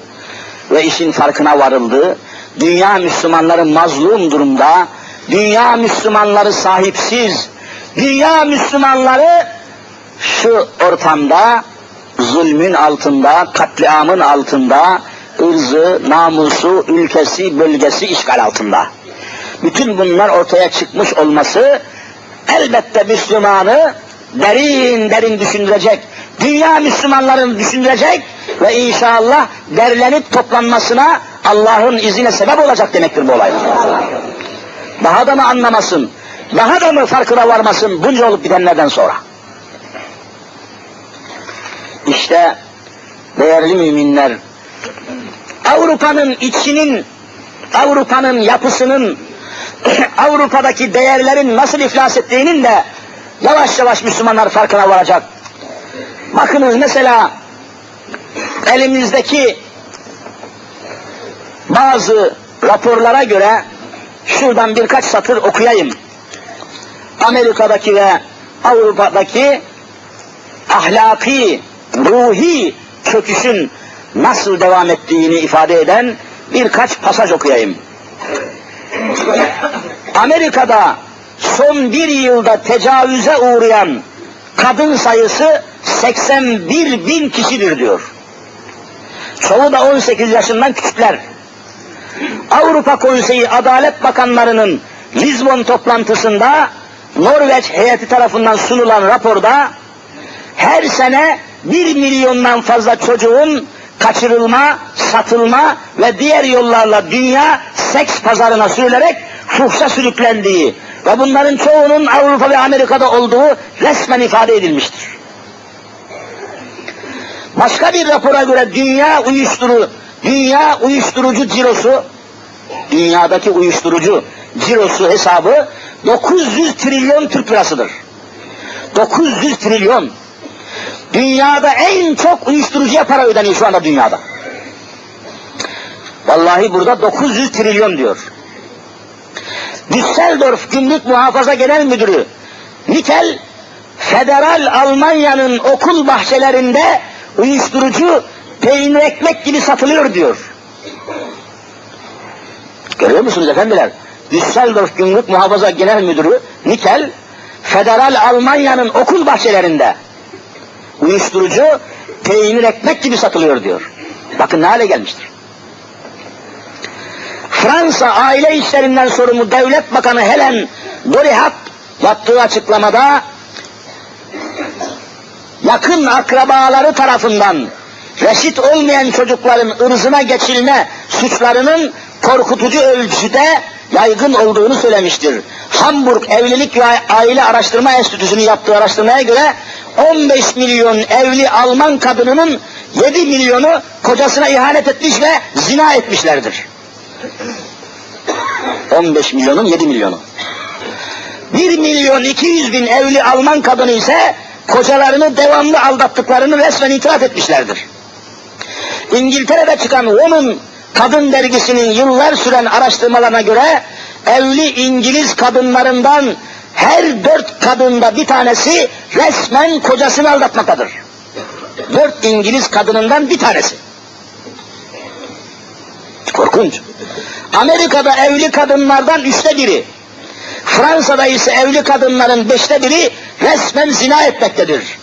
ve işin farkına varıldı. Dünya Müslümanları mazlum durumda, dünya Müslümanları sahipsiz, dünya Müslümanları şu ortamda zulmün altında, katliamın altında, ırzı, namusu, ülkesi, bölgesi işgal altında. Bütün bunlar ortaya çıkmış olması elbette Müslümanı derin derin düşündürecek, dünya Müslümanların düşündürecek ve inşallah derlenip toplanmasına Allah'ın izine sebep olacak demektir bu olay. Daha da mı anlamasın, daha da mı farkına varmasın bunca olup bitenlerden sonra? İşte değerli müminler, Avrupa'nın içinin, Avrupa'nın yapısının, Avrupa'daki değerlerin nasıl iflas ettiğinin de yavaş yavaş Müslümanlar farkına varacak. Bakınız mesela elimizdeki bazı raporlara göre şuradan birkaç satır okuyayım. Amerika'daki ve Avrupa'daki ahlaki, ruhi çöküşün nasıl devam ettiğini ifade eden birkaç pasaj okuyayım. Amerika'da son bir yılda tecavüze uğrayan kadın sayısı 81 bin kişidir diyor. Çoğu da 18 yaşından küçükler. Avrupa Konseyi Adalet Bakanlarının Lisbon toplantısında Norveç heyeti tarafından sunulan raporda her sene bir milyondan fazla çocuğun kaçırılma, satılma ve diğer yollarla dünya seks pazarına sürülerek fuhşa sürüklendiği ve bunların çoğunun Avrupa ve Amerika'da olduğu resmen ifade edilmiştir. Başka bir rapora göre dünya uyuşturu, dünya uyuşturucu cirosu, dünyadaki uyuşturucu cirosu hesabı 900 trilyon Türk lirasıdır. 900 trilyon. Dünyada en çok uyuşturucuya para ödeniyor şu anda dünyada. Vallahi burada 900 trilyon diyor. Düsseldorf Gümrük Muhafaza Genel Müdürü Nikel, Federal Almanya'nın okul bahçelerinde uyuşturucu peynir ekmek gibi satılıyor diyor. Görüyor musunuz efendiler? Düsseldorf Gümrük Muhafaza Genel Müdürü Nikel, Federal Almanya'nın okul bahçelerinde uyuşturucu peynir ekmek gibi satılıyor diyor. Bakın ne hale gelmiştir. Fransa Aile İşlerinden sorumlu Devlet Bakanı Helen Dorihat yaptığı açıklamada yakın akrabaları tarafından reşit olmayan çocukların ırzına geçilme suçlarının korkutucu ölçüde yaygın olduğunu söylemiştir. Hamburg Evlilik ve Aile Araştırma Enstitüsü'nün yaptığı araştırmaya göre 15 milyon evli Alman kadınının 7 milyonu kocasına ihanet etmiş ve zina etmişlerdir. 15 milyonun 7 milyonu. 1 milyon 200 bin evli Alman kadını ise kocalarını devamlı aldattıklarını resmen itiraf etmişlerdir. İngiltere'de çıkan Woman Kadın Dergisi'nin yıllar süren araştırmalarına göre evli İngiliz kadınlarından her dört kadında bir tanesi resmen kocasını aldatmaktadır. Dört İngiliz kadınından bir tanesi. Korkunç. Amerika'da evli kadınlardan üçte biri, Fransa'da ise evli kadınların beşte biri resmen zina etmektedir.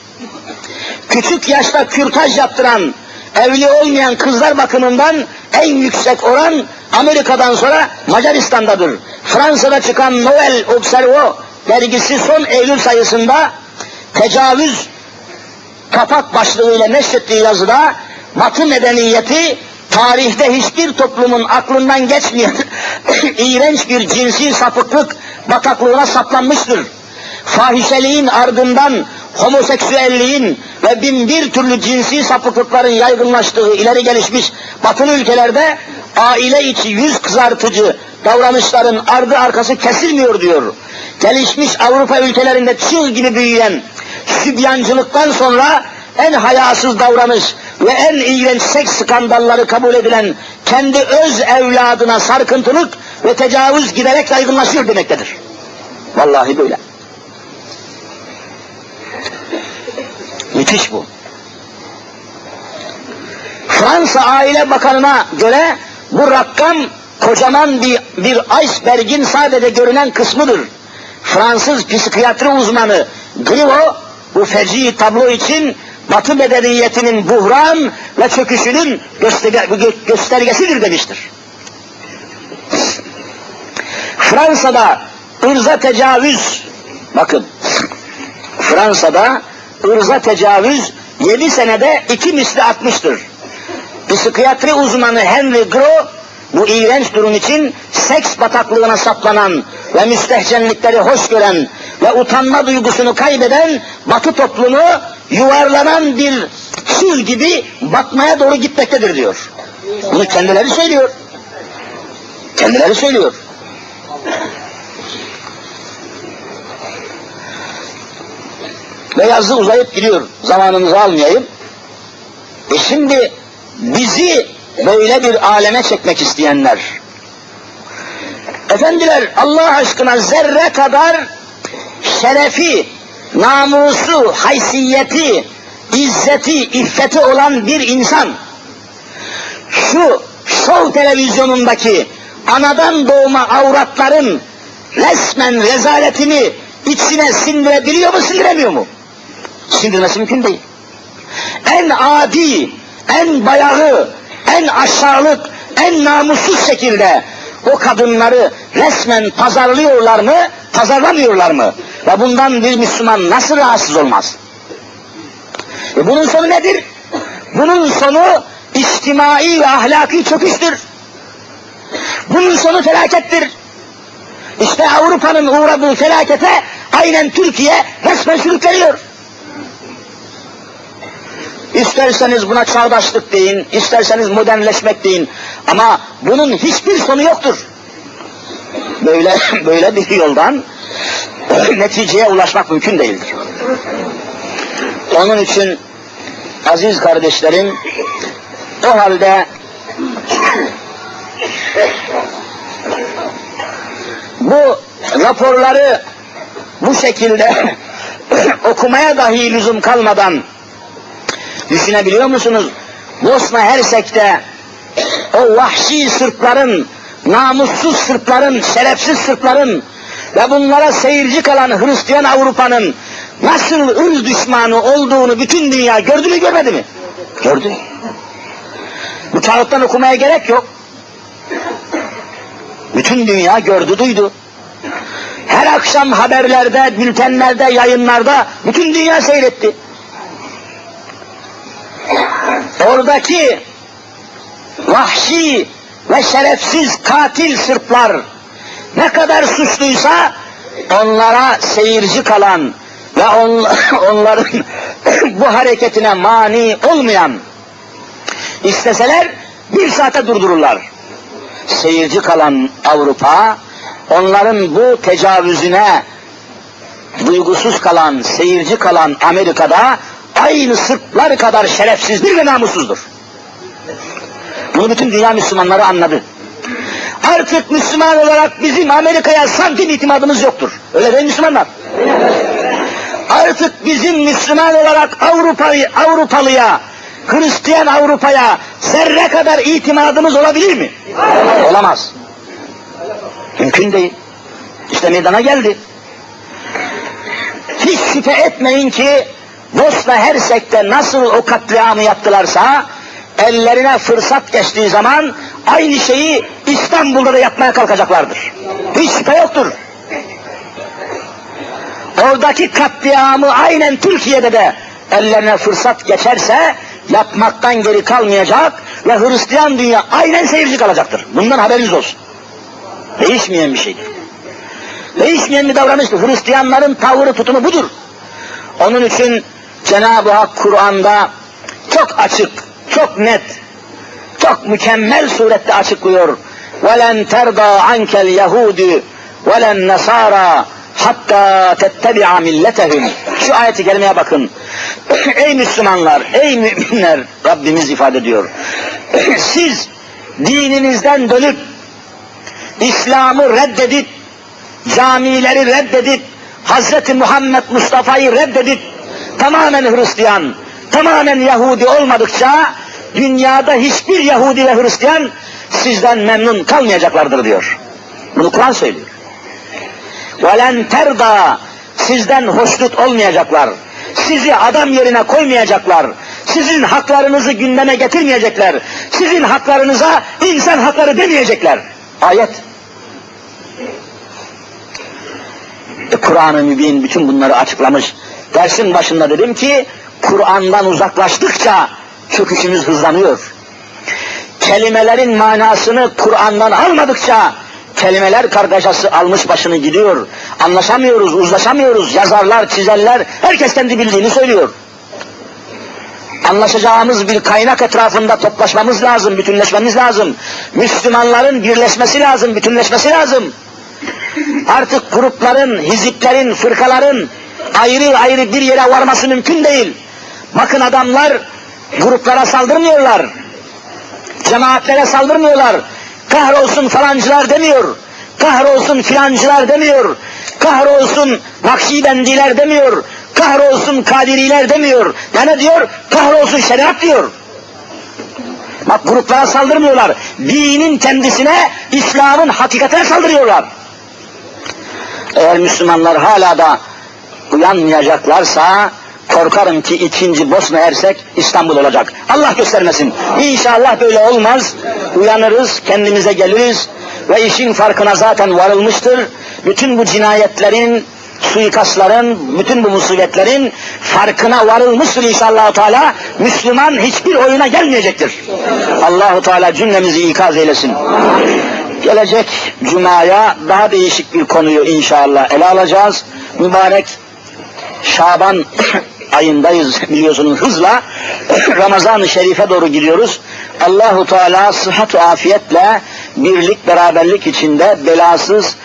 Küçük yaşta kürtaj yaptıran, evli olmayan kızlar bakımından en yüksek oran Amerika'dan sonra Macaristan'dadır. Fransa'da çıkan Noel Observo dergisi son Eylül sayısında tecavüz kapak başlığıyla neşrettiği yazıda Batı medeniyeti tarihte hiçbir toplumun aklından geçmeyen iğrenç bir cinsi sapıklık bataklığına saplanmıştır. Fahişeliğin ardından homoseksüelliğin ve bin bir türlü cinsi sapıklıkların yaygınlaştığı ileri gelişmiş batılı ülkelerde aile içi yüz kızartıcı davranışların ardı arkası kesilmiyor diyor. Gelişmiş Avrupa ülkelerinde çığ gibi büyüyen sübyancılıktan sonra en hayasız davranış ve en iğrenç seks skandalları kabul edilen kendi öz evladına sarkıntılık ve tecavüz giderek yaygınlaşıyor demektedir. Vallahi böyle. Müthiş bu. Fransa Aile Bakanı'na göre bu rakam kocaman bir, bir iceberg'in sadece görünen kısmıdır. Fransız psikiyatri uzmanı Grivo bu feci tablo için Batı medeniyetinin buhran ve çöküşünün göstergesidir demiştir. Fransa'da ırza tecavüz, bakın, Fransa'da ırza tecavüz yedi senede iki misli artmıştır. Psikiyatri uzmanı Henry Gros, bu iğrenç durum için seks bataklığına saplanan ve müstehcenlikleri hoş gören ve utanma duygusunu kaybeden batı toplumu yuvarlanan bir su gibi batmaya doğru gitmektedir diyor. Bunu kendileri söylüyor. Kendileri söylüyor. Ve yazı uzayıp gidiyor. Zamanınızı almayayım. E şimdi bizi böyle bir aleme çekmek isteyenler, efendiler Allah aşkına zerre kadar şerefi, namusu, haysiyeti, izzeti, iffeti olan bir insan, şu şov televizyonundaki anadan doğma avratların resmen rezaletini içine sindirebiliyor mu, sindiremiyor mu? Sindirmesi mümkün değil. En adi, en bayağı, en aşağılık, en namussuz şekilde o kadınları resmen pazarlıyorlar mı, pazarlamıyorlar mı? Ve bundan bir Müslüman nasıl rahatsız olmaz? E bunun sonu nedir? Bunun sonu içtimai ve ahlaki çöküştür. Bunun sonu felakettir. İşte Avrupa'nın uğradığı felakete aynen Türkiye resmen sürükleniyor. İsterseniz buna çağdaşlık deyin, isterseniz modernleşmek deyin. Ama bunun hiçbir sonu yoktur. Böyle böyle bir yoldan neticeye ulaşmak mümkün değildir. Onun için aziz kardeşlerim o halde bu raporları bu şekilde okumaya dahi lüzum kalmadan Düşünebiliyor musunuz? Bosna Hersek'te o vahşi Sırpların, namussuz Sırpların, şerefsiz Sırpların ve bunlara seyirci kalan Hristiyan Avrupa'nın nasıl ırz düşmanı olduğunu bütün dünya gördü mü görmedi mi? Gördü. Bu kağıttan okumaya gerek yok. Bütün dünya gördü duydu. Her akşam haberlerde, bültenlerde, yayınlarda bütün dünya seyretti. Oradaki vahşi ve şerefsiz katil Sırplar ne kadar suçluysa onlara seyirci kalan ve on, onların bu hareketine mani olmayan isteseler bir saate durdururlar. Seyirci kalan Avrupa onların bu tecavüzüne duygusuz kalan, seyirci kalan Amerika'da aynı Sırplar kadar şerefsizdir ve namussuzdur. Bunu bütün dünya Müslümanları anladı. Artık Müslüman olarak bizim Amerika'ya santim itimadımız yoktur. Öyle değil Müslümanlar. Artık bizim Müslüman olarak Avrupa'yı, Avrupalıya, Hristiyan Avrupa'ya zerre kadar itimadımız olabilir mi? Olamaz. Mümkün değil. İşte meydana geldi. Hiç şüphe etmeyin ki Bosna Hersek'te nasıl o katliamı yaptılarsa ellerine fırsat geçtiği zaman aynı şeyi İstanbul'da da yapmaya kalkacaklardır. Hiç şüphe yoktur. Oradaki katliamı aynen Türkiye'de de ellerine fırsat geçerse yapmaktan geri kalmayacak ve Hristiyan dünya aynen seyirci kalacaktır. Bundan haberiniz olsun. Değişmeyen bir şeydir. Değişmeyen bir davranıştır. Hristiyanların tavrı tutumu budur. Onun için Cenab-ı Hak Kur'an'da çok açık, çok net, çok mükemmel surette açıklıyor. وَلَنْ تَرْضَى عَنْكَ الْيَهُودُ وَلَنْ نَصَارَى hatta tettebi'a milletehum. Şu ayeti kerimeye bakın. ey Müslümanlar, ey müminler Rabbimiz ifade ediyor. Siz dininizden dönüp İslam'ı reddedip camileri reddedip Hazreti Muhammed Mustafa'yı reddedip tamamen Hristiyan, tamamen Yahudi olmadıkça dünyada hiçbir Yahudi ve Hristiyan sizden memnun kalmayacaklardır diyor. Bunu Kur'an söylüyor. وَلَنْ terda Sizden hoşnut olmayacaklar. Sizi adam yerine koymayacaklar. Sizin haklarınızı gündeme getirmeyecekler. Sizin haklarınıza insan hakları demeyecekler. Ayet. E, Kur'an-ı Mübin bütün bunları açıklamış. Dersin başında dedim ki Kur'an'dan uzaklaştıkça çöküşümüz hızlanıyor. Kelimelerin manasını Kur'an'dan almadıkça kelimeler kargaşası almış başını gidiyor. Anlaşamıyoruz, uzlaşamıyoruz. Yazarlar, çizerler, herkes kendi bildiğini söylüyor. Anlaşacağımız bir kaynak etrafında toplaşmamız lazım, bütünleşmemiz lazım. Müslümanların birleşmesi lazım, bütünleşmesi lazım. Artık grupların, hiziplerin, fırkaların ayrı ayrı bir yere varması mümkün değil. Bakın adamlar gruplara saldırmıyorlar. Cemaatlere saldırmıyorlar. Kahrolsun falancılar demiyor. Kahrolsun filancılar demiyor. Kahrolsun Nakşibendiler demiyor. Kahrolsun Kadiriler demiyor. Yani diyor? Kahrolsun şeriat diyor. Bak gruplara saldırmıyorlar. Dinin kendisine, İslam'ın hakikatine saldırıyorlar. Eğer Müslümanlar hala da uyanmayacaklarsa korkarım ki ikinci Bosna Hersek İstanbul olacak. Allah göstermesin. İnşallah böyle olmaz. Uyanırız, kendimize geliriz ve işin farkına zaten varılmıştır. Bütün bu cinayetlerin, suikastların, bütün bu musibetlerin farkına varılmıştır inşallah Teala. Müslüman hiçbir oyuna gelmeyecektir. Allahu Teala cümlemizi ikaz eylesin. Gelecek Cuma'ya daha değişik bir konuyu inşallah ele alacağız. Mübarek Şaban ayındayız biliyorsunuz hızla. Ramazan-ı Şerif'e doğru gidiyoruz. Allahu Teala sıhhat afiyetle birlik beraberlik içinde belasız,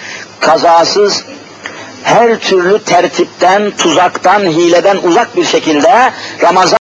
kazasız, her türlü tertipten, tuzaktan, hileden uzak bir şekilde Ramazan